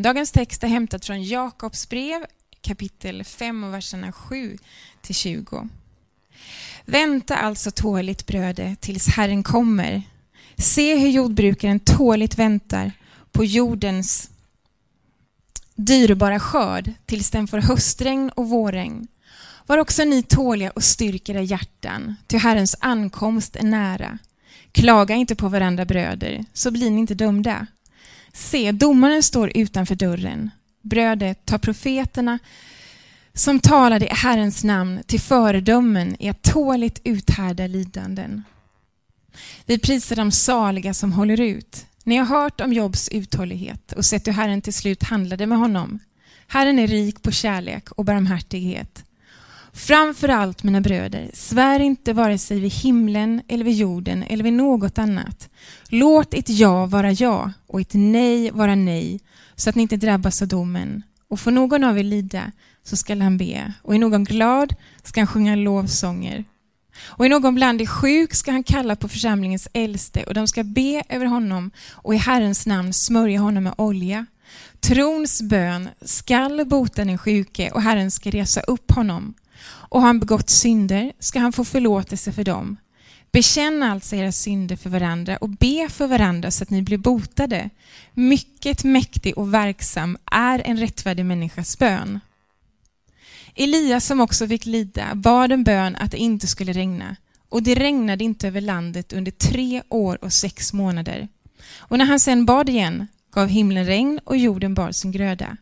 Dagens text är hämtad från Jakobs brev kapitel 5 och verserna 7 till 20. Vänta alltså tåligt bröder tills Herren kommer. Se hur jordbrukaren tåligt väntar på jordens dyrbara skörd tills den får höstregn och vårregn. Var också ni tåliga och styrk era hjärtan, ty Herrens ankomst är nära. Klaga inte på varandra bröder, så blir ni inte dömda. Se, domaren står utanför dörren. Brödet ta profeterna som talade i Herrens namn till föredömen i att tåligt uthärda lidanden. Vi prisar de saliga som håller ut. Ni har hört om Jobs uthållighet och sett hur Herren till slut handlade med honom. Herren är rik på kärlek och barmhärtighet. Framför allt, mina bröder, svär inte vare sig vid himlen eller vid jorden eller vid något annat. Låt ett ja vara ja och ett nej vara nej, så att ni inte drabbas av domen. Och får någon av er lida, så skall han be, och är någon glad ska han sjunga lovsånger. Och är någon bland er sjuk ska han kalla på församlingens äldste, och de ska be över honom och i Herrens namn smörja honom med olja. Trons bön skall bota den sjuke, och Herren ska resa upp honom och har han begått synder ska han få förlåtelse för dem. Bekänn alltså era synder för varandra och be för varandra så att ni blir botade. Mycket mäktig och verksam är en rättfärdig människas bön. Elias som också fick lida bad en bön att det inte skulle regna och det regnade inte över landet under tre år och sex månader. Och när han sen bad igen gav himlen regn och jorden bar sin gröda.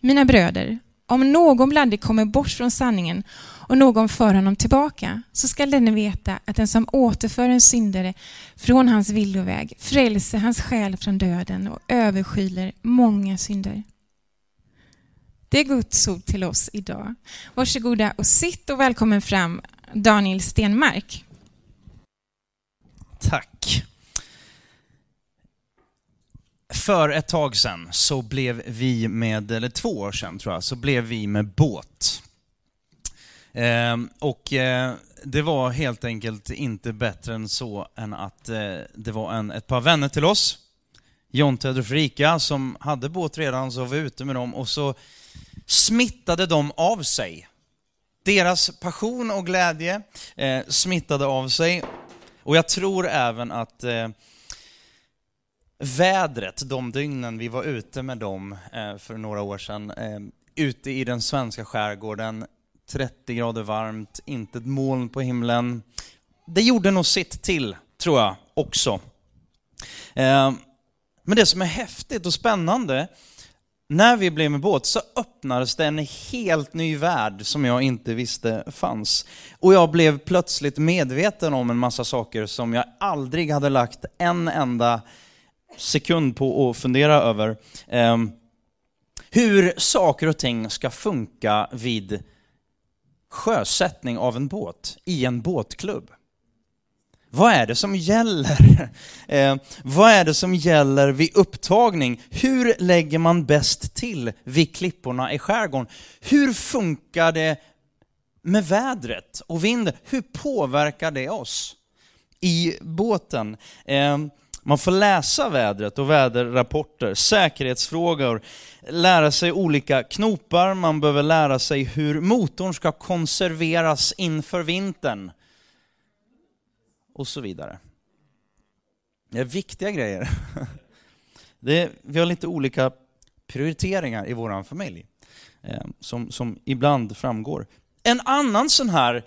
Mina bröder, om någon bland er kommer bort från sanningen och någon för honom tillbaka, så skall denne veta att den som återför en syndare från hans villoväg frälser hans själ från döden och överskyler många synder. Det är Guds ord till oss idag. Varsågoda och sitt och välkommen fram Daniel Stenmark. Tack. För ett tag sedan så blev vi med, eller två år sedan tror jag, så blev vi med båt. Eh, och eh, det var helt enkelt inte bättre än så än att eh, det var en, ett par vänner till oss, Jonte och Fredrika, som hade båt redan, så var vi ute med dem och så smittade de av sig. Deras passion och glädje eh, smittade av sig. Och jag tror även att eh, vädret de dygnen vi var ute med dem eh, för några år sedan, eh, ute i den svenska skärgården, 30 grader varmt, inte ett moln på himlen. Det gjorde nog sitt till, tror jag, också. Eh, men det som är häftigt och spännande, när vi blev med båt så öppnades det en helt ny värld som jag inte visste fanns. Och jag blev plötsligt medveten om en massa saker som jag aldrig hade lagt en enda sekund på att fundera över. Ehm, hur saker och ting ska funka vid sjösättning av en båt i en båtklubb. Vad är det som gäller? Eh, vad är det som gäller vid upptagning? Hur lägger man bäst till vid klipporna i skärgården? Hur funkar det med vädret och vinden? Hur påverkar det oss i båten? Eh, man får läsa vädret och väderrapporter, säkerhetsfrågor, lära sig olika knopar, man behöver lära sig hur motorn ska konserveras inför vintern. Och så vidare. Det är viktiga grejer. Det är, vi har lite olika prioriteringar i vår familj, eh, som, som ibland framgår. En annan sån här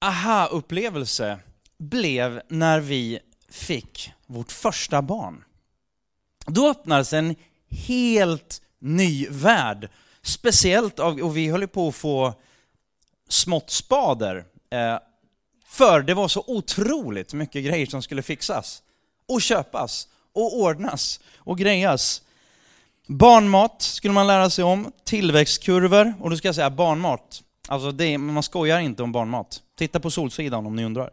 aha-upplevelse blev när vi fick vårt första barn. Då öppnades en helt ny värld. Speciellt av, och vi höll på att få smått spader. Eh, för det var så otroligt mycket grejer som skulle fixas. Och köpas. Och ordnas. Och grejas. Barnmat skulle man lära sig om. Tillväxtkurvor. Och då ska jag säga barnmat. Alltså det, man skojar inte om barnmat. Titta på Solsidan om ni undrar.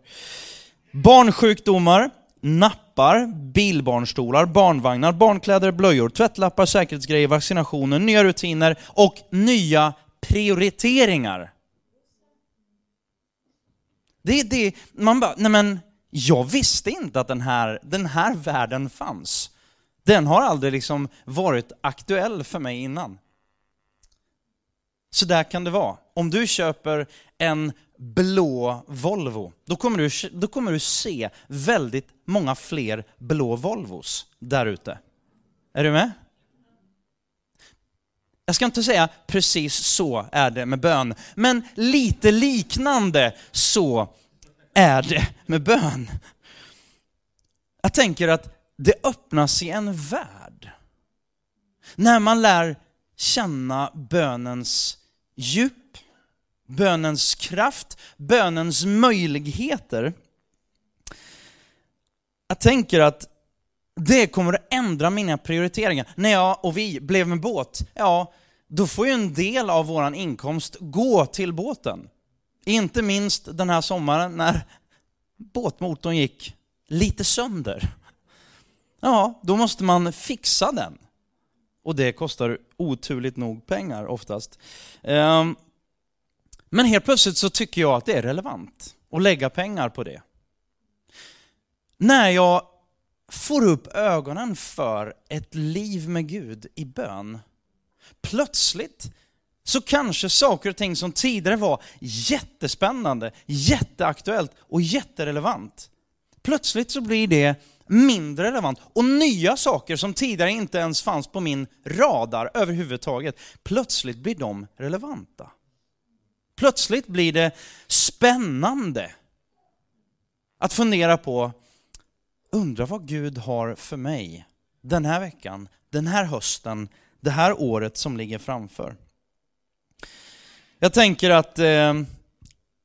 Barnsjukdomar, nappar, bilbarnstolar, barnvagnar, barnkläder, blöjor, tvättlappar, säkerhetsgrejer, vaccinationer, nya rutiner och nya prioriteringar. Det är det, man bara, nej men jag visste inte att den här, den här världen fanns. Den har aldrig liksom varit aktuell för mig innan. Så där kan det vara. Om du köper en blå Volvo, då kommer du, då kommer du se väldigt många fler blå Volvos där ute. Är du med? Jag ska inte säga precis så är det med bön, men lite liknande så är det med bön. Jag tänker att det öppnas i en värld. När man lär känna bönens djup, bönens kraft, bönens möjligheter. Jag tänker att det kommer att ändra mina prioriteringar. När jag och vi blev med båt, ja, då får ju en del av vår inkomst gå till båten. Inte minst den här sommaren när båtmotorn gick lite sönder. Ja, då måste man fixa den. Och det kostar oturligt nog pengar oftast. Ehm, men helt plötsligt så tycker jag att det är relevant att lägga pengar på det. När jag får upp ögonen för ett liv med Gud i bön, plötsligt så kanske saker och ting som tidigare var jättespännande, jätteaktuellt och jätterelevant, plötsligt så blir det mindre relevant. Och nya saker som tidigare inte ens fanns på min radar överhuvudtaget, plötsligt blir de relevanta. Plötsligt blir det spännande att fundera på, undra vad Gud har för mig den här veckan, den här hösten, det här året som ligger framför. Jag tänker att eh,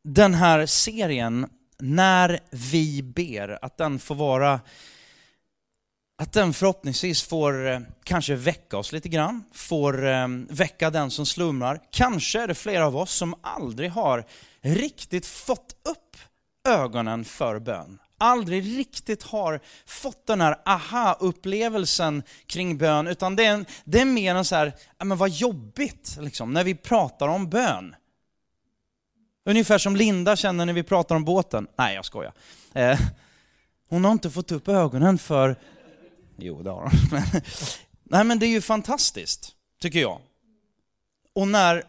den här serien, När vi ber, att den får vara att den förhoppningsvis får eh, kanske väcka oss lite grann, får eh, väcka den som slumrar. Kanske är det flera av oss som aldrig har riktigt fått upp ögonen för bön. Aldrig riktigt har fått den här aha-upplevelsen kring bön, utan det är, en, det är mer en så här, men vad jobbigt liksom, när vi pratar om bön. Ungefär som Linda känner när vi pratar om båten. Nej, jag skojar. Eh, hon har inte fått upp ögonen för Jo, det har de. Nej, men det är ju fantastiskt, tycker jag. Och när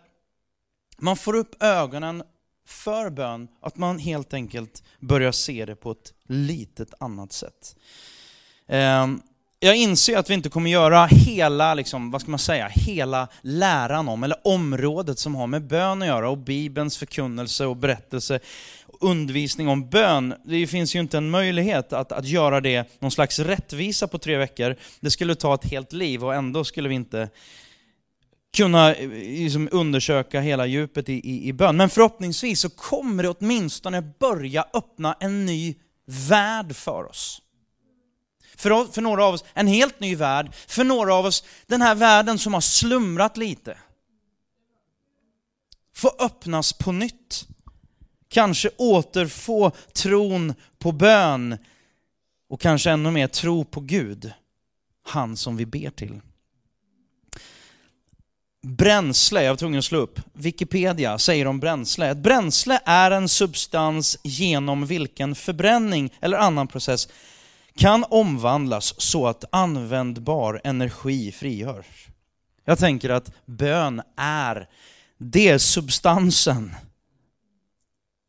man får upp ögonen för bön, att man helt enkelt börjar se det på ett litet annat sätt. Ehm, jag inser att vi inte kommer göra hela, liksom, vad ska man säga, hela läran om, eller området som har med bön att göra, och Bibelns förkunnelse och berättelse undervisning om bön. Det finns ju inte en möjlighet att, att göra det någon slags rättvisa på tre veckor. Det skulle ta ett helt liv och ändå skulle vi inte kunna eh, liksom, undersöka hela djupet i, i, i bön. Men förhoppningsvis så kommer det åtminstone börja öppna en ny värld för oss. För, för några av oss en helt ny värld, för några av oss den här världen som har slumrat lite. Få öppnas på nytt kanske återfå tron på bön och kanske ännu mer tro på Gud, han som vi ber till. Bränsle, jag var tvungen att slå upp, Wikipedia säger om bränsle. Ett bränsle är en substans genom vilken förbränning eller annan process kan omvandlas så att användbar energi frigörs. Jag tänker att bön är det substansen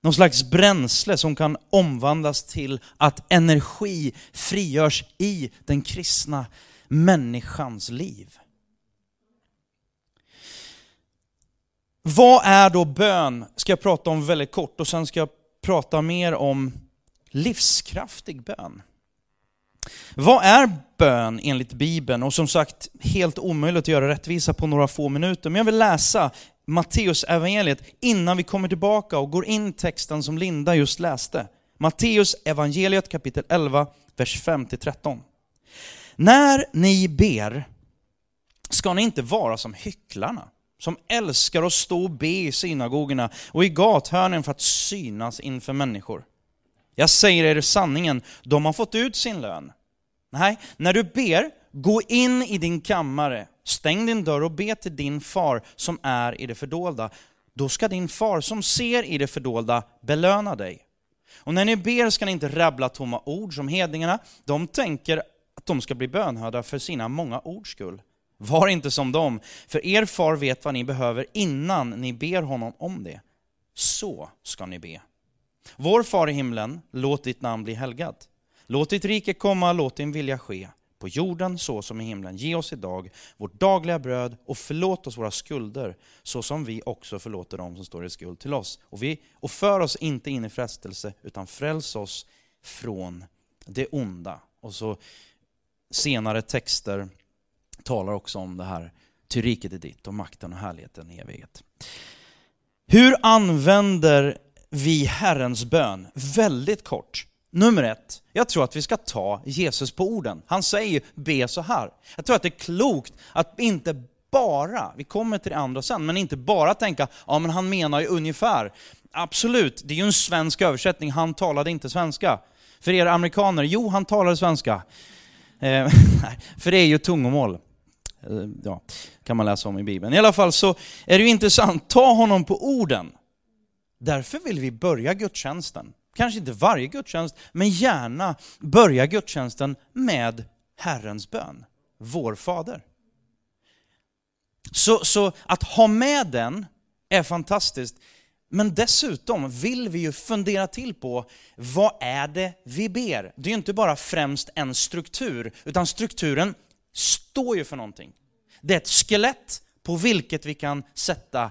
någon slags bränsle som kan omvandlas till att energi frigörs i den kristna människans liv. Vad är då bön? Ska jag prata om väldigt kort och sen ska jag prata mer om livskraftig bön. Vad är bön enligt Bibeln? Och som sagt, helt omöjligt att göra rättvisa på några få minuter. Men jag vill läsa Matteus evangeliet innan vi kommer tillbaka och går in texten som Linda just läste. Matteus evangeliet kapitel 11, vers 5-13. När ni ber ska ni inte vara som hycklarna, som älskar att stå och be i synagogorna och i gathörnen för att synas inför människor. Jag säger er sanningen, de har fått ut sin lön. Nej, när du ber, gå in i din kammare Stäng din dörr och be till din far som är i det fördolda. Då ska din far som ser i det fördolda belöna dig. Och när ni ber ska ni inte rabbla tomma ord som hedningarna. De tänker att de ska bli bönhörda för sina många ords skull. Var inte som dem, för er far vet vad ni behöver innan ni ber honom om det. Så ska ni be. Vår far i himlen, låt ditt namn bli helgat. Låt ditt rike komma, låt din vilja ske. På jorden så som i himlen. Ge oss idag vårt dagliga bröd och förlåt oss våra skulder så som vi också förlåter dem som står i skuld till oss. Och, vi, och för oss inte in i frestelse utan fräls oss från det onda. Och så senare texter talar också om det här, ty riket är ditt och makten och härligheten i evighet. Hur använder vi Herrens bön? Väldigt kort. Nummer ett, jag tror att vi ska ta Jesus på orden. Han säger be så här. Jag tror att det är klokt att inte bara, vi kommer till det andra sen, men inte bara tänka, ja men han menar ju ungefär. Absolut, det är ju en svensk översättning, han talade inte svenska. För er amerikaner, jo han talade svenska. Eh, för det är ju tungomål. Eh, ja, kan man läsa om i Bibeln. I alla fall så är det ju intressant, ta honom på orden. Därför vill vi börja gudstjänsten kanske inte varje gudstjänst, men gärna börja gudstjänsten med Herrens bön, vår Fader. Så, så att ha med den är fantastiskt. Men dessutom vill vi ju fundera till på vad är det vi ber? Det är ju inte bara främst en struktur, utan strukturen står ju för någonting. Det är ett skelett på vilket vi kan sätta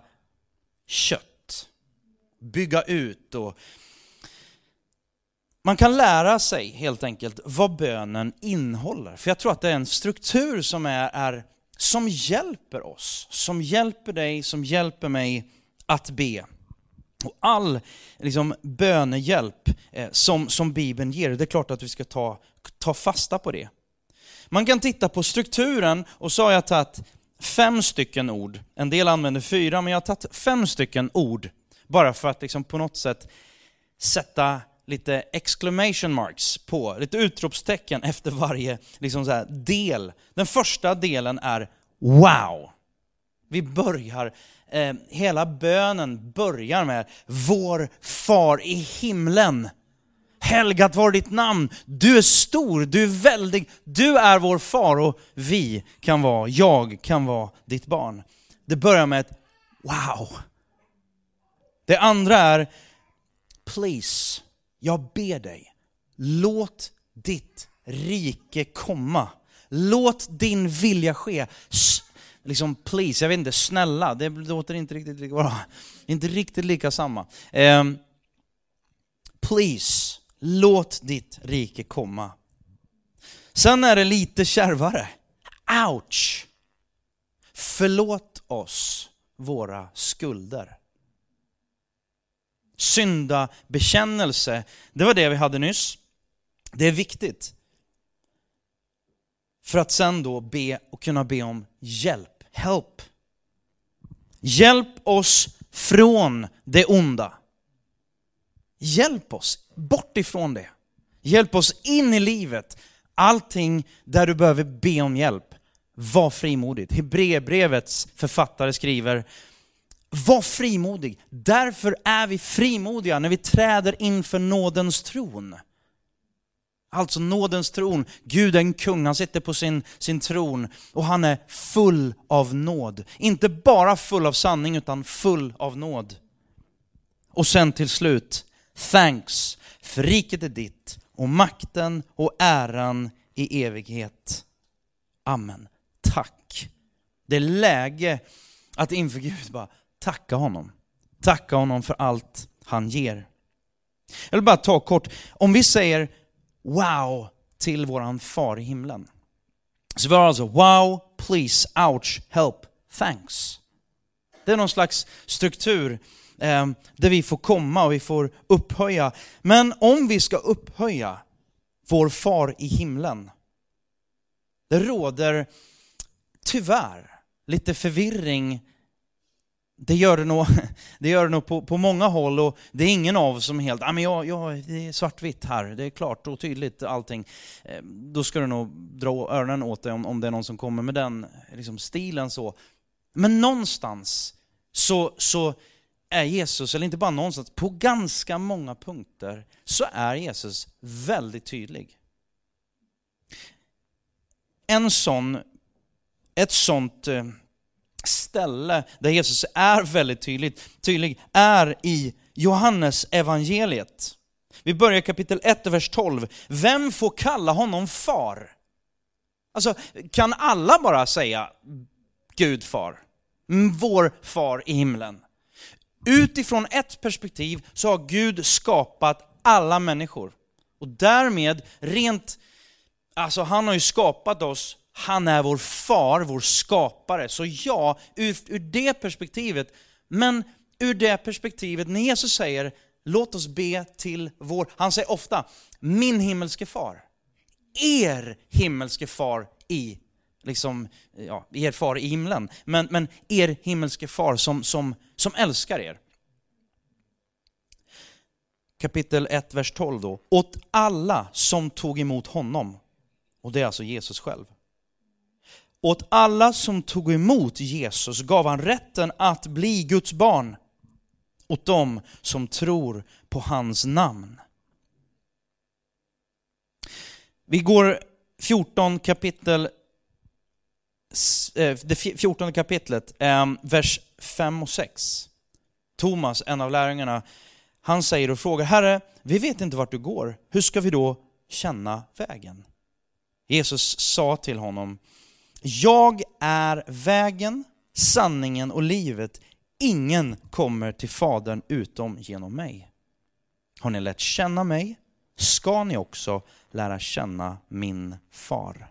kött, bygga ut och man kan lära sig helt enkelt vad bönen innehåller. För jag tror att det är en struktur som, är, är, som hjälper oss, som hjälper dig, som hjälper mig att be. Och all liksom, bönehjälp eh, som, som Bibeln ger, det är klart att vi ska ta, ta fasta på det. Man kan titta på strukturen och så har jag tagit fem stycken ord. En del använder fyra, men jag har tagit fem stycken ord. Bara för att liksom, på något sätt sätta lite exclamation marks på, lite utropstecken efter varje liksom så här, del. Den första delen är wow. Vi börjar, eh, hela bönen börjar med Vår far i himlen. Helgat var ditt namn. Du är stor, du är väldig, du är vår far och vi kan vara, jag kan vara ditt barn. Det börjar med ett wow. Det andra är please. Jag ber dig, låt ditt rike komma. Låt din vilja ske. Liksom please, jag vet inte, snälla, det låter inte riktigt lika bra. Inte riktigt lika samma. Um, please, låt ditt rike komma. Sen är det lite kärvare. Ouch! Förlåt oss våra skulder syndabekännelse. Det var det vi hade nyss. Det är viktigt. För att sen då be och kunna be om hjälp. Help. Hjälp oss från det onda. Hjälp oss bort ifrån det. Hjälp oss in i livet. Allting där du behöver be om hjälp. Var frimodigt. Hebreerbrevets författare skriver var frimodig. Därför är vi frimodiga när vi träder inför nådens tron. Alltså nådens tron. Gud är en kung, han sitter på sin, sin tron och han är full av nåd. Inte bara full av sanning utan full av nåd. Och sen till slut, thanks, för riket är ditt och makten och äran i evighet. Amen. Tack. Det är läge att inför Gud bara tacka honom. Tacka honom för allt han ger. Jag vill bara ta kort, om vi säger wow till våran far i himlen. Så vi har alltså wow, please, ouch, help, thanks. Det är någon slags struktur eh, där vi får komma och vi får upphöja. Men om vi ska upphöja vår far i himlen, det råder tyvärr lite förvirring det gör det nog, det gör det nog på, på många håll och det är ingen av oss som helt, ja men jag, jag, det är svartvitt här, det är klart och tydligt allting. Eh, då ska du nog dra öronen åt dig om, om det är någon som kommer med den liksom, stilen så. Men någonstans så, så är Jesus, eller inte bara någonstans, på ganska många punkter så är Jesus väldigt tydlig. en sån, ett sånt eh, ställe där Jesus är väldigt tydligt, tydlig är i Johannes evangeliet. Vi börjar kapitel 1, vers 12. Vem får kalla honom far? Alltså, kan alla bara säga Gud far? Mm, vår far i himlen. Utifrån ett perspektiv så har Gud skapat alla människor. Och därmed, rent, alltså han har ju skapat oss, han är vår far, vår skapare. Så ja, ur, ur det perspektivet, men ur det perspektivet, när Jesus säger låt oss be till vår, han säger ofta, min himmelske far. Er himmelske far i, liksom, ja, er far i himlen, men, men er himmelske far som, som, som älskar er. Kapitel 1, vers 12 då. Åt alla som tog emot honom, och det är alltså Jesus själv. Åt alla som tog emot Jesus gav han rätten att bli Guds barn åt dem som tror på hans namn. Vi går 14 kapitel, eh, det 14 kapitlet, ehm, vers 5 och 6. Thomas, en av lärjungarna, han säger och frågar, Herre, vi vet inte vart du går, hur ska vi då känna vägen? Jesus sa till honom, jag är vägen, sanningen och livet. Ingen kommer till Fadern utom genom mig. Har ni lärt känna mig ska ni också lära känna min far.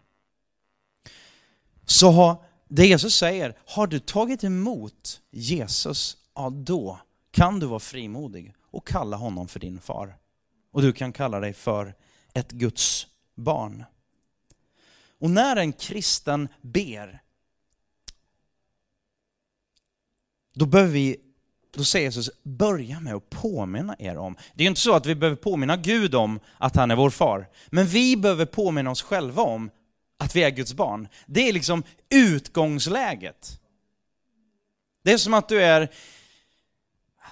Så det Jesus säger, har du tagit emot Jesus, ja då kan du vara frimodig och kalla honom för din far. Och du kan kalla dig för ett Guds barn. Och när en kristen ber, då behöver vi, då säger Jesus, börja med att påminna er om. Det är ju inte så att vi behöver påminna Gud om att han är vår far, men vi behöver påminna oss själva om att vi är Guds barn. Det är liksom utgångsläget. Det är som att du är,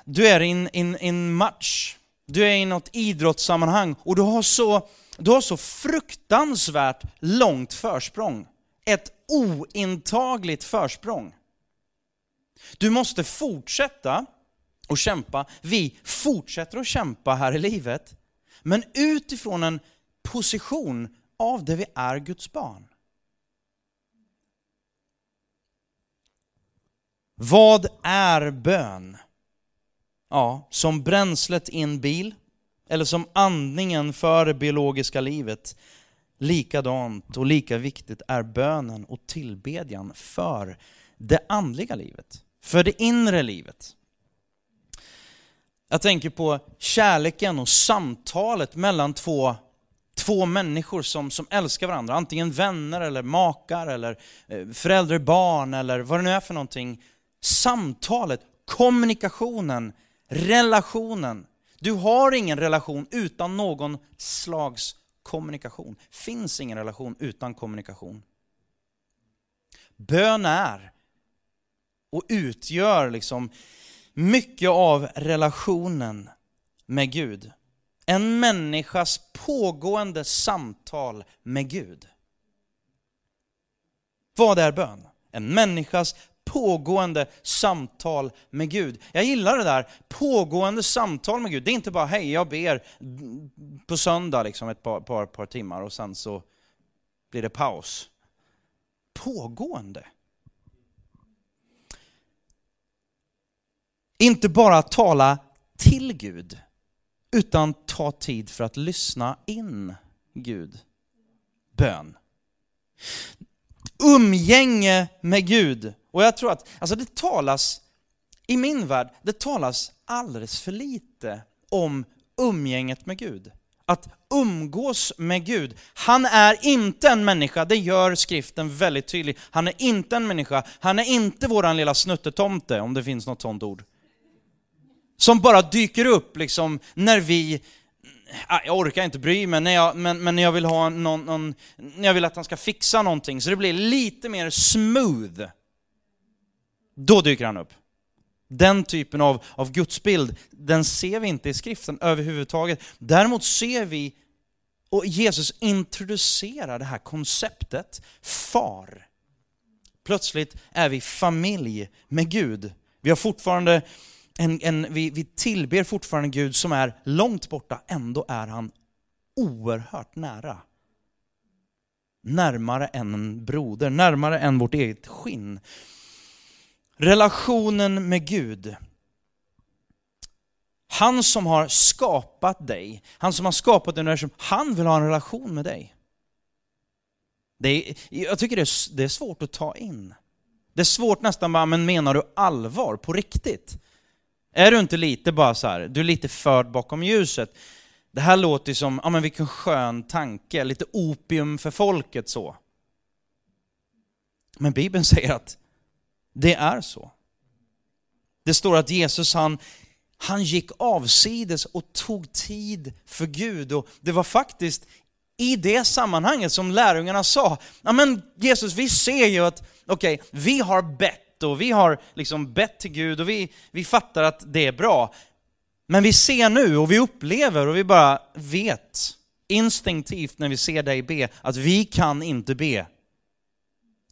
du är i en, match, du är i något idrottssammanhang och du har så du har så fruktansvärt långt försprång. Ett ointagligt försprång. Du måste fortsätta att kämpa. Vi fortsätter att kämpa här i livet. Men utifrån en position av det vi är Guds barn. Vad är bön? Ja, som bränslet i en bil eller som andningen för det biologiska livet. Likadant och lika viktigt är bönen och tillbedjan för det andliga livet, för det inre livet. Jag tänker på kärleken och samtalet mellan två, två människor som, som älskar varandra, antingen vänner eller makar eller eh, föräldrar, barn eller vad det nu är för någonting. Samtalet, kommunikationen, relationen du har ingen relation utan någon slags kommunikation. Finns ingen relation utan kommunikation. Bön är och utgör liksom mycket av relationen med Gud. En människas pågående samtal med Gud. Vad är bön? En människas pågående samtal med Gud. Jag gillar det där, pågående samtal med Gud. Det är inte bara hej, jag ber på söndag liksom ett par, par, par timmar och sen så blir det paus. Pågående. Inte bara tala till Gud, utan ta tid för att lyssna in Gud. Bön. Umgänge med Gud och jag tror att, alltså det talas, i min värld, det talas alldeles för lite om umgänget med Gud. Att umgås med Gud. Han är inte en människa, det gör skriften väldigt tydlig. Han är inte en människa, han är inte våran lilla snuttetomte, om det finns något sånt ord. Som bara dyker upp liksom när vi ah, jag orkar inte bry mig, när jag, men, men när jag vill ha någon, någon, när jag vill att han ska fixa någonting, så det blir lite mer smooth. Då dyker han upp. Den typen av, av gudsbild, den ser vi inte i skriften överhuvudtaget. Däremot ser vi Och Jesus introducerar det här konceptet far. Plötsligt är vi familj med Gud. Vi har fortfarande en, en, vi, vi tillber fortfarande Gud som är långt borta, ändå är han oerhört nära. Närmare än en broder, närmare än vårt eget skinn. Relationen med Gud. Han som har skapat dig, han som har skapat universum, han vill ha en relation med dig. Det är, jag tycker det är, det är svårt att ta in. Det är svårt nästan bara, men menar du allvar, på riktigt? Är du inte lite bara så här, du är lite förd bakom ljuset? Det här låter ju som, ja men vilken skön tanke, lite opium för folket så. Men Bibeln säger att det är så. Det står att Jesus han, han gick avsides och tog tid för Gud och det var faktiskt i det sammanhanget som lärjungarna sa, men Jesus vi ser ju att, okej, okay, vi har bett och vi har liksom bett till Gud och vi, vi fattar att det är bra. Men vi ser nu och vi upplever och vi bara vet instinktivt när vi ser dig be att vi kan inte be.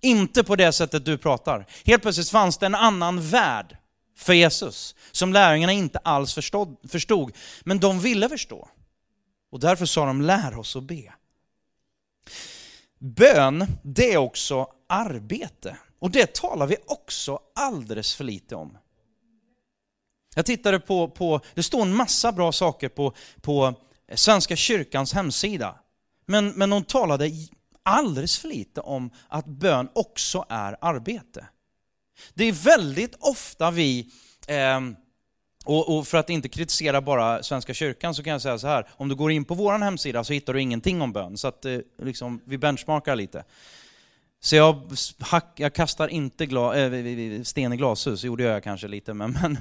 Inte på det sättet du pratar. Helt plötsligt fanns det en annan värld för Jesus som lärjungarna inte alls förstod, förstod men de ville förstå. Och därför sa de, lär oss att be. Bön, det är också arbete. Och det talar vi också alldeles för lite om. Jag tittade på, på det står en massa bra saker på, på Svenska kyrkans hemsida. Men, men de talade alldeles för lite om att bön också är arbete. Det är väldigt ofta vi eh, och, och, för att inte kritisera bara Svenska kyrkan så kan jag säga så här, om du går in på vår hemsida så hittar du ingenting om bön, så att eh, liksom, vi benchmarkar lite. Så jag, hack, jag kastar inte gla, äh, sten i glashus, det gjorde jag kanske lite, men, men,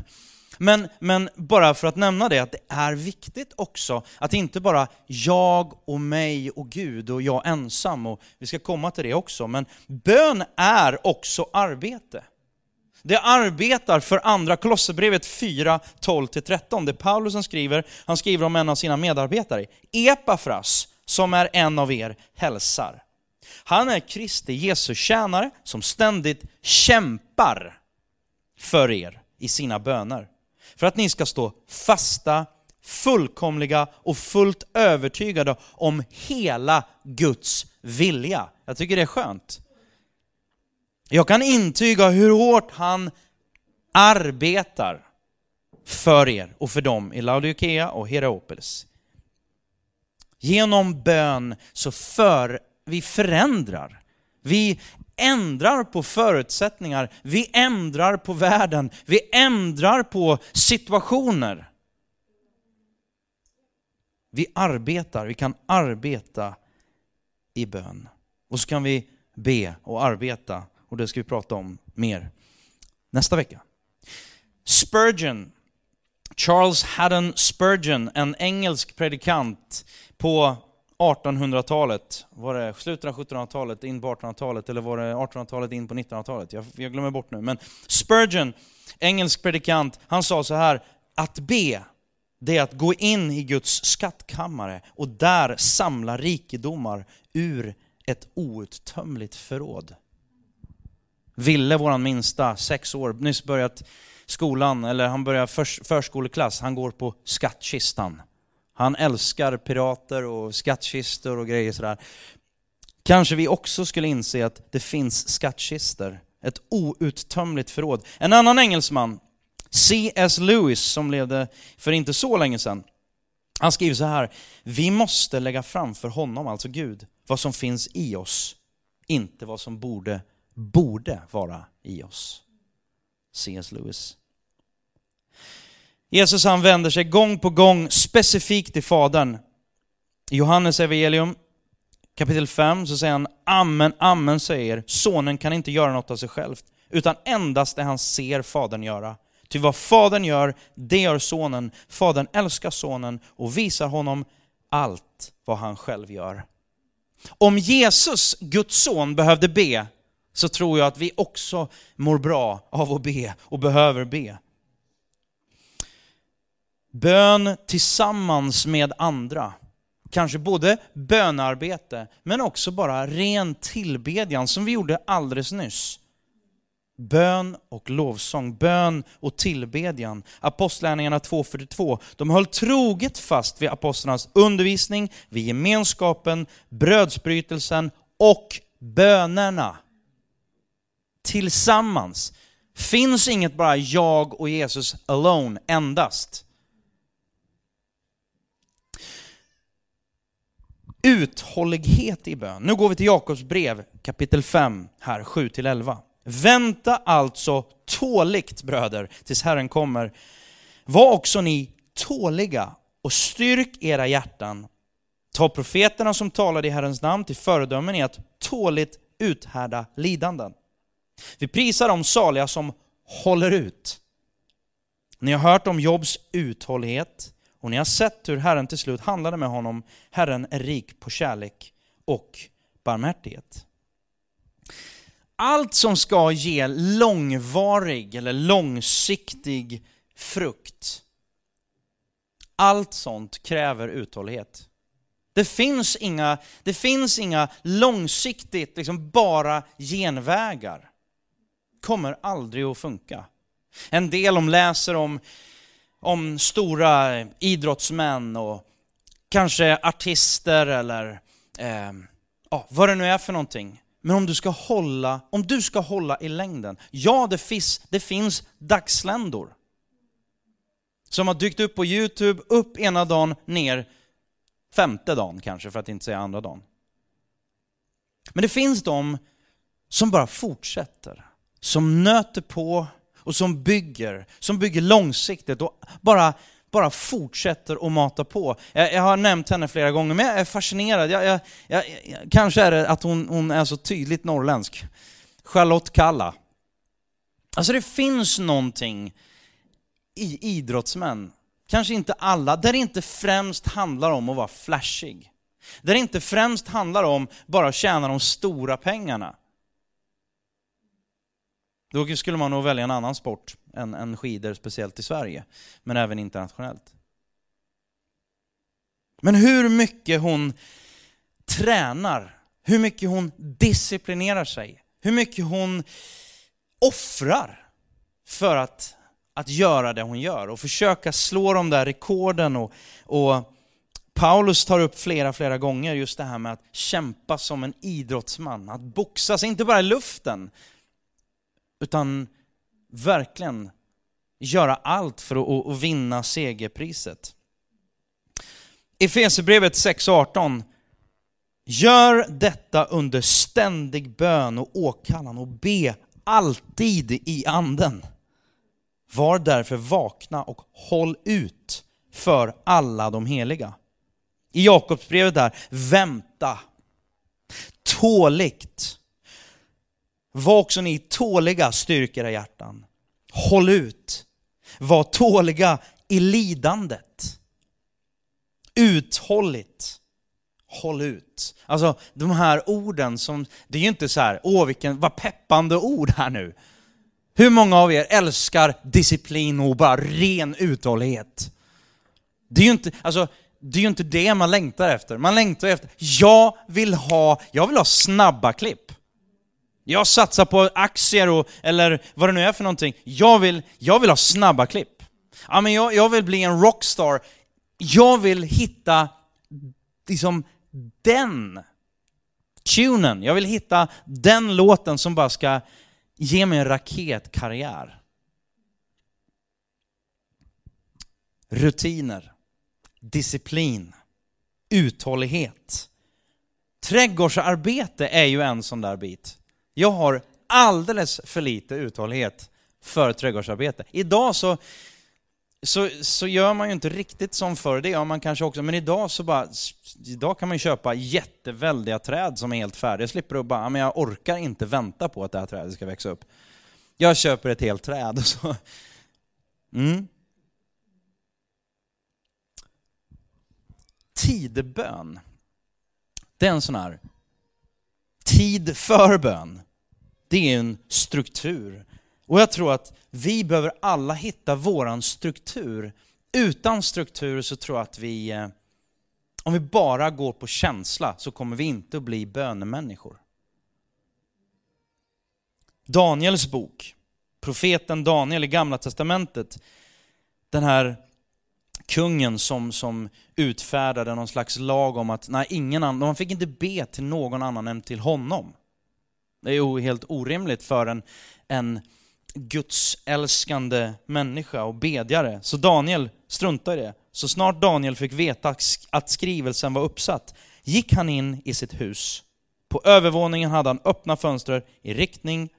men, men bara för att nämna det, att det är viktigt också att inte bara jag och mig och Gud och jag ensam, och vi ska komma till det också, men bön är också arbete. Det arbetar för andra. Kolosserbrevet 4, 12-13. Det Paulus skriver, han skriver om en av sina medarbetare. Epafras, som är en av er, hälsar. Han är Kristi Jesu tjänare som ständigt kämpar för er i sina böner. För att ni ska stå fasta, fullkomliga och fullt övertygade om hela Guds vilja. Jag tycker det är skönt. Jag kan intyga hur hårt han arbetar för er och för dem i Laodikea och Hierapolis. Genom bön så för vi förändrar. Vi ändrar på förutsättningar, vi ändrar på världen, vi ändrar på situationer. Vi arbetar, vi kan arbeta i bön. Och så kan vi be och arbeta och det ska vi prata om mer nästa vecka. Spurgeon, Charles Haddon Spurgeon, en engelsk predikant på 1800-talet, var det slutet av 1700-talet, in på 1800-talet, eller var det 1800-talet in på 1900-talet? Jag, jag glömmer bort nu. Men Spurgeon, engelsk predikant, han sa så här, att be, det är att gå in i Guds skattkammare och där samla rikedomar ur ett outtömligt förråd. Ville, våran minsta, sex år, nyss börjat skolan, eller han börjar förs förskoleklass, han går på skattkistan. Han älskar pirater och skattkistor och grejer sådär. Kanske vi också skulle inse att det finns skattkistor, ett outtömligt förråd. En annan engelsman, C.S. Lewis, som levde för inte så länge sedan, han skriver så här, vi måste lägga fram för honom, alltså Gud, vad som finns i oss, inte vad som borde borde vara i oss. C.S. Lewis. Jesus han vänder sig gång på gång specifikt till Fadern. I Johannes evangelium kapitel 5 så säger han Amen, amen säger Sonen kan inte göra något av sig själv, utan endast det han ser Fadern göra. Ty vad Fadern gör, det gör Sonen. Fadern älskar Sonen och visar honom allt vad han själv gör. Om Jesus, Guds son, behövde be, så tror jag att vi också mår bra av att be och behöver be. Bön tillsammans med andra Kanske både bönarbete, men också bara ren tillbedjan som vi gjorde alldeles nyss. Bön och lovsång, bön och tillbedjan. Apostlärningarna 2.42. De höll troget fast vid apostlarnas undervisning, vid gemenskapen, brödsbrytelsen och bönerna. Tillsammans. Finns inget bara jag och Jesus alone, endast. Uthållighet i bön. Nu går vi till Jakobs brev kapitel 5, här 7-11. Vänta alltså tåligt bröder tills Herren kommer. Var också ni tåliga och styrk era hjärtan. Ta profeterna som talade i Herrens namn till föredömen i att tåligt uthärda lidanden. Vi prisar de saliga som håller ut. Ni har hört om Jobs uthållighet och ni har sett hur Herren till slut handlade med honom. Herren är rik på kärlek och barmhärtighet. Allt som ska ge långvarig eller långsiktig frukt, allt sånt kräver uthållighet. Det finns inga, det finns inga långsiktigt liksom bara genvägar. kommer aldrig att funka. En del de läser om, om stora idrottsmän och kanske artister eller eh, ja, vad det nu är för någonting. Men om du ska hålla, om du ska hålla i längden, ja det, finns, det finns dagsländor. Som har dykt upp på Youtube, upp ena dagen, ner femte dagen kanske, för att inte säga andra dagen. Men det finns de som bara fortsätter, som nöter på och som bygger, som bygger långsiktigt och bara, bara fortsätter att mata på. Jag, jag har nämnt henne flera gånger, men jag är fascinerad. Jag, jag, jag, kanske är det att hon, hon är så tydligt norrländsk. Charlotte Kalla. Alltså det finns någonting i idrottsmän, kanske inte alla, där det inte främst handlar om att vara flashig. Där det inte främst handlar om bara att tjäna de stora pengarna. Då skulle man nog välja en annan sport än, än skidor, speciellt i Sverige, men även internationellt. Men hur mycket hon tränar, hur mycket hon disciplinerar sig, hur mycket hon offrar för att, att göra det hon gör och försöka slå de där rekorden. Och, och Paulus tar upp flera, flera gånger just det här med att kämpa som en idrottsman, att boxas, inte bara i luften, utan verkligen göra allt för att, vinna segerpriset. Efesierbrevet 6.18 Gör detta under ständig bön och åkallan och be alltid i anden. Var därför vakna och håll ut för alla de heliga. I Jakobsbrevet där, vänta tåligt var också ni tåliga, styrk era hjärtan. Håll ut. Var tåliga i lidandet. Uthålligt. Håll ut. Alltså de här orden som, det är ju inte så här, åh vilken, vad peppande ord här nu. Hur många av er älskar disciplin och bara ren uthållighet? Det är ju inte, alltså, det är ju inte det man längtar efter. Man längtar efter, jag vill ha, jag vill ha snabba klipp. Jag satsar på aktier och, eller vad det nu är för någonting. Jag vill, jag vill ha snabba klipp. Ja, men jag, jag vill bli en rockstar. Jag vill hitta liksom den tunen. Jag vill hitta den låten som bara ska ge mig en raketkarriär. Rutiner, disciplin, uthållighet. Trädgårdsarbete är ju en sån där bit. Jag har alldeles för lite uthållighet för trädgårdsarbete. Idag så, så, så gör man ju inte riktigt som förr, det gör man kanske också, men idag så bara, idag kan man ju köpa jätteväldiga träd som är helt färdiga. Jag slipper att bara, men jag orkar inte vänta på att det här trädet ska växa upp. Jag köper ett helt träd och så... Mm. Tidbön. Det är en sån här tid för bön det är en struktur. Och jag tror att vi behöver alla hitta våran struktur. Utan struktur så tror jag att vi, eh, Om vi bara går på känsla så kommer vi inte att bli bönemänniskor. Daniels bok, profeten Daniel i Gamla Testamentet, den här kungen som, som utfärdade någon slags lag om att nej, ingen annan, man fick inte be till någon annan än till honom. Det är ju helt orimligt för en, en gudsälskande människa och bedjare. Så Daniel struntade i det. Så snart Daniel fick veta att skrivelsen var uppsatt gick han in i sitt hus. På övervåningen hade han öppna fönster i riktning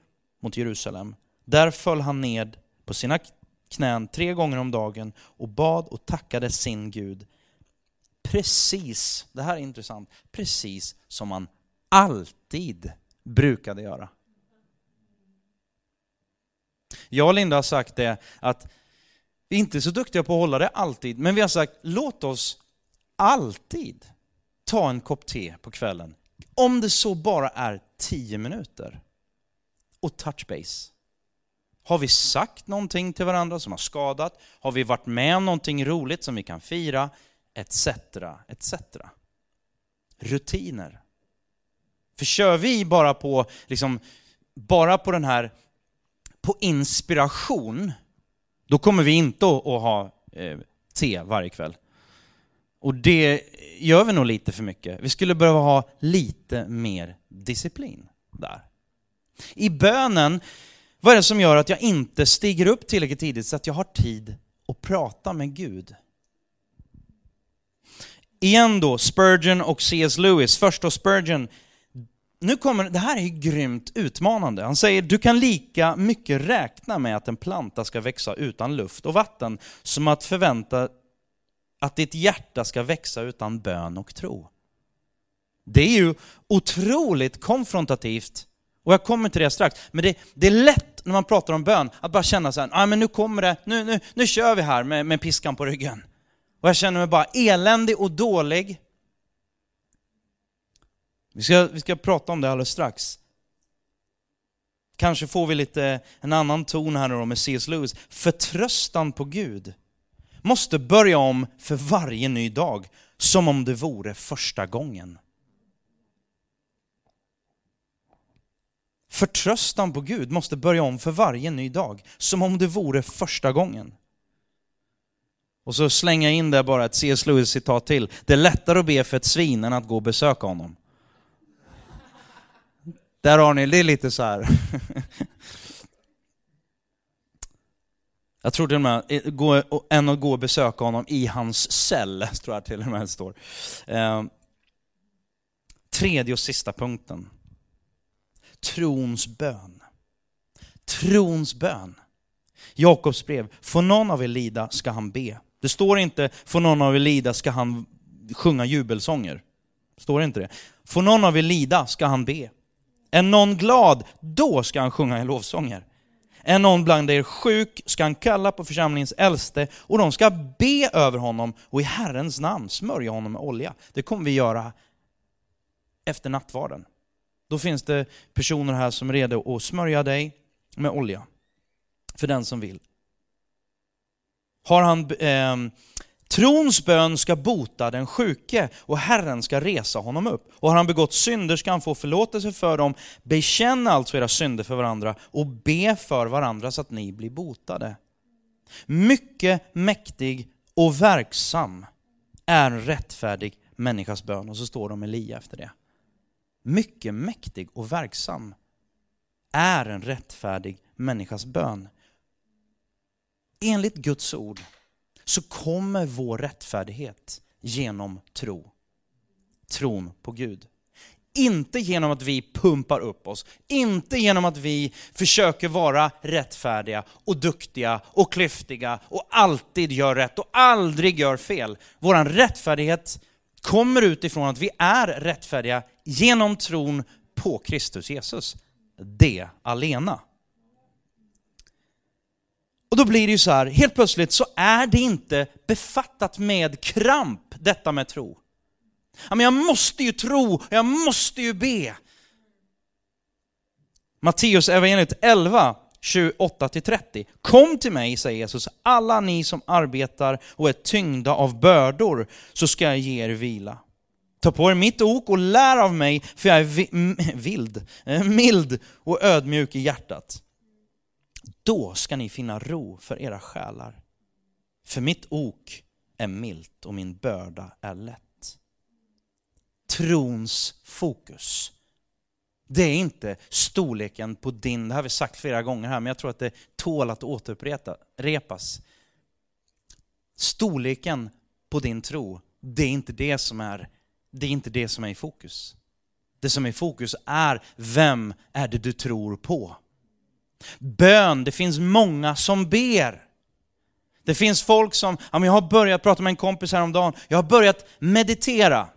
mot Jerusalem. Där föll han ned på sina knän tre gånger om dagen och bad och tackade sin Gud. Precis, det här är intressant, precis som man alltid brukade göra. Jag och Linda har sagt det att vi är inte så duktiga på att hålla det alltid, men vi har sagt låt oss alltid ta en kopp te på kvällen. Om det så bara är tio minuter. Och touch base. Har vi sagt någonting till varandra som har skadat? Har vi varit med om någonting roligt som vi kan fira? Etc. etc. Rutiner. För kör vi bara på, liksom, bara på den här, på inspiration, då kommer vi inte att, att ha eh, te varje kväll. Och det gör vi nog lite för mycket. Vi skulle behöva ha lite mer disciplin där. I bönen, vad är det som gör att jag inte stiger upp tillräckligt tidigt så att jag har tid att prata med Gud? Igen då, Spurgeon och C.S. Lewis. Först då Spurgeon. Nu kommer, det här är ju grymt utmanande. Han säger, du kan lika mycket räkna med att en planta ska växa utan luft och vatten som att förvänta att ditt hjärta ska växa utan bön och tro. Det är ju otroligt konfrontativt och jag kommer till det strax. Men det, det är lätt när man pratar om bön att bara känna så här, ah, men nu kommer det, nu, nu, nu kör vi här med, med piskan på ryggen. Och jag känner mig bara eländig och dålig. Vi ska, vi ska prata om det alldeles strax. Kanske får vi lite en annan ton här nu då med C.S. Lewis. Förtröstan på Gud måste börja om för varje ny dag, som om det vore första gången. Förtröstan på Gud måste börja om för varje ny dag, som om det vore första gången. Och så slänga in där bara ett C.S. Lewis-citat till. Det är lättare att be för ett svin än att gå och besöka honom. Där har ni, det är lite så här. Jag tror till och med, eh, gå, en att gå och besöka honom i hans cell, tror jag till och med det står. Eh, tredje och sista punkten trons bön. Trons bön. Jakobs brev, får någon av er lida ska han be. Det står inte, får någon av er lida ska han sjunga jubelsånger. Står inte det? Får någon av er lida ska han be. Är någon glad, då ska han sjunga lovsånger. Är någon bland er sjuk ska han kalla på församlingens äldste och de ska be över honom och i Herrens namn smörja honom med olja. Det kommer vi göra efter nattvarden. Då finns det personer här som är redo att smörja dig med olja. För den som vill. Har han, eh, trons bön ska bota den sjuke och Herren ska resa honom upp. Och har han begått synder ska han få förlåtelse för dem. Bekänn alltså era synder för varandra och be för varandra så att ni blir botade. Mycket mäktig och verksam är en rättfärdig människas bön. Och så står de Elia efter det mycket mäktig och verksam är en rättfärdig människas bön. Enligt Guds ord så kommer vår rättfärdighet genom tro. Tron på Gud. Inte genom att vi pumpar upp oss, inte genom att vi försöker vara rättfärdiga och duktiga och klyftiga och alltid gör rätt och aldrig gör fel. Vår rättfärdighet kommer utifrån att vi är rättfärdiga genom tron på Kristus Jesus. Det alena. Och då blir det ju så här, helt plötsligt så är det inte befattat med kramp, detta med tro. Ja, men jag måste ju tro, jag måste ju be. Matteus evangeliet 11 28-30. Kom till mig, säger Jesus, alla ni som arbetar och är tyngda av bördor, så ska jag ge er vila. Ta på er mitt ok och lär av mig, för jag är vi, vild, eh, mild och ödmjuk i hjärtat. Då ska ni finna ro för era själar. För mitt ok är milt och min börda är lätt. Trons fokus. Det är inte storleken på din, det har vi sagt flera gånger här, men jag tror att det tål att återupprepas. Storleken på din tro, det är inte det som är, det är inte det som är i fokus. Det som är i fokus är, vem är det du tror på? Bön, det finns många som ber. Det finns folk som, ja, jag har börjat prata med en kompis häromdagen, jag har börjat meditera.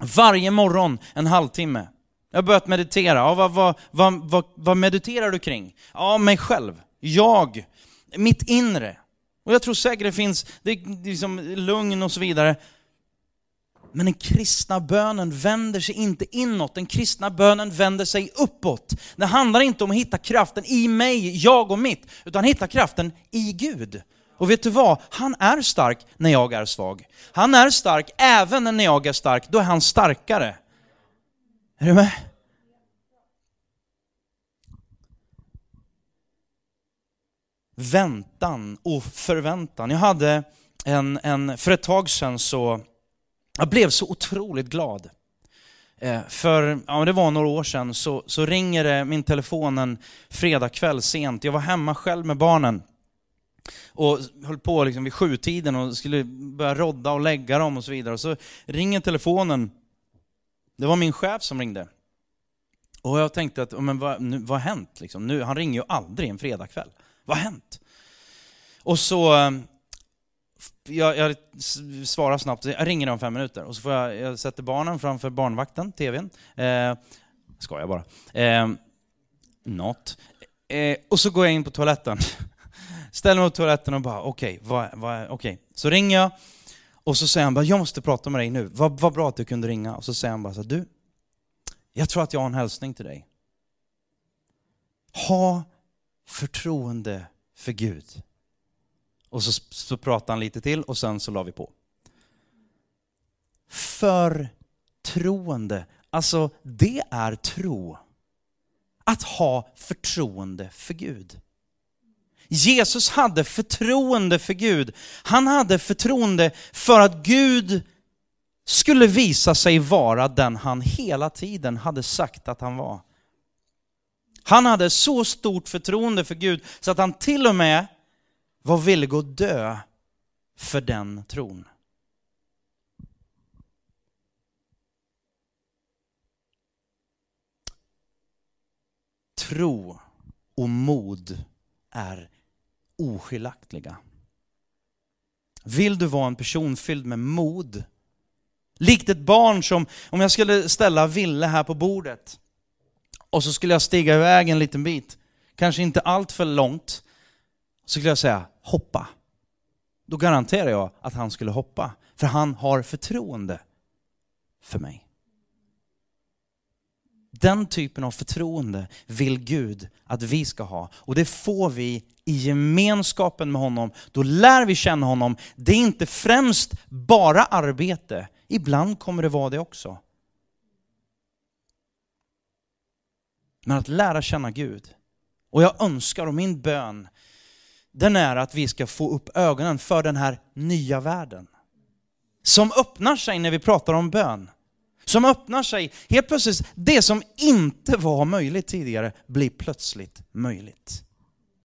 Varje morgon en halvtimme. Jag har börjat meditera. Ja, vad, vad, vad, vad, vad mediterar du kring? Ja, mig själv. Jag. Mitt inre. Och jag tror säkert det finns det är liksom lugn och så vidare. Men den kristna bönen vänder sig inte inåt, den kristna bönen vänder sig uppåt. Det handlar inte om att hitta kraften i mig, jag och mitt, utan hitta kraften i Gud. Och vet du vad? Han är stark när jag är svag. Han är stark även när jag är stark, då är han starkare. Är du med? Väntan och förväntan. Jag hade en, en, för ett tag sedan så, jag blev så otroligt glad. Eh, för, ja det var några år sedan, så, så ringer det min telefon en fredagkväll sent. Jag var hemma själv med barnen. Och höll på liksom vid sjutiden och skulle börja rodda och lägga dem och så vidare. Och så ringer telefonen det var min chef som ringde. Och jag tänkte att, men vad, nu, vad har hänt? Liksom? Nu, han ringer ju aldrig en fredagkväll. Vad har hänt? Och så, eh, jag, jag svarar snabbt, jag ringer om fem minuter. Och så får jag, jag sätter barnen framför barnvakten, tvn. Eh, jag bara. Eh, not. Eh, och så går jag in på toaletten. Ställer mig på toaletten och bara, okej, okay, okay. Så ringer jag och så säger han bara, jag måste prata med dig nu. Vad, vad bra att du kunde ringa. Och så säger han bara så du, jag tror att jag har en hälsning till dig. Ha förtroende för Gud. Och så, så pratade han lite till och sen så la vi på. Förtroende, alltså det är tro. Att ha förtroende för Gud. Jesus hade förtroende för Gud. Han hade förtroende för att Gud skulle visa sig vara den han hela tiden hade sagt att han var. Han hade så stort förtroende för Gud så att han till och med var villig att dö för den tron. Tro och mod är oskiljaktiga. Vill du vara en person fylld med mod? Likt ett barn som, om jag skulle ställa Ville här på bordet och så skulle jag stiga iväg en liten bit, kanske inte allt för långt, så skulle jag säga hoppa. Då garanterar jag att han skulle hoppa, för han har förtroende för mig. Den typen av förtroende vill Gud att vi ska ha. Och det får vi i gemenskapen med honom. Då lär vi känna honom. Det är inte främst bara arbete. Ibland kommer det vara det också. Men att lära känna Gud. Och jag önskar, och min bön, den är att vi ska få upp ögonen för den här nya världen. Som öppnar sig när vi pratar om bön. Som öppnar sig. Helt plötsligt, det som inte var möjligt tidigare blir plötsligt möjligt.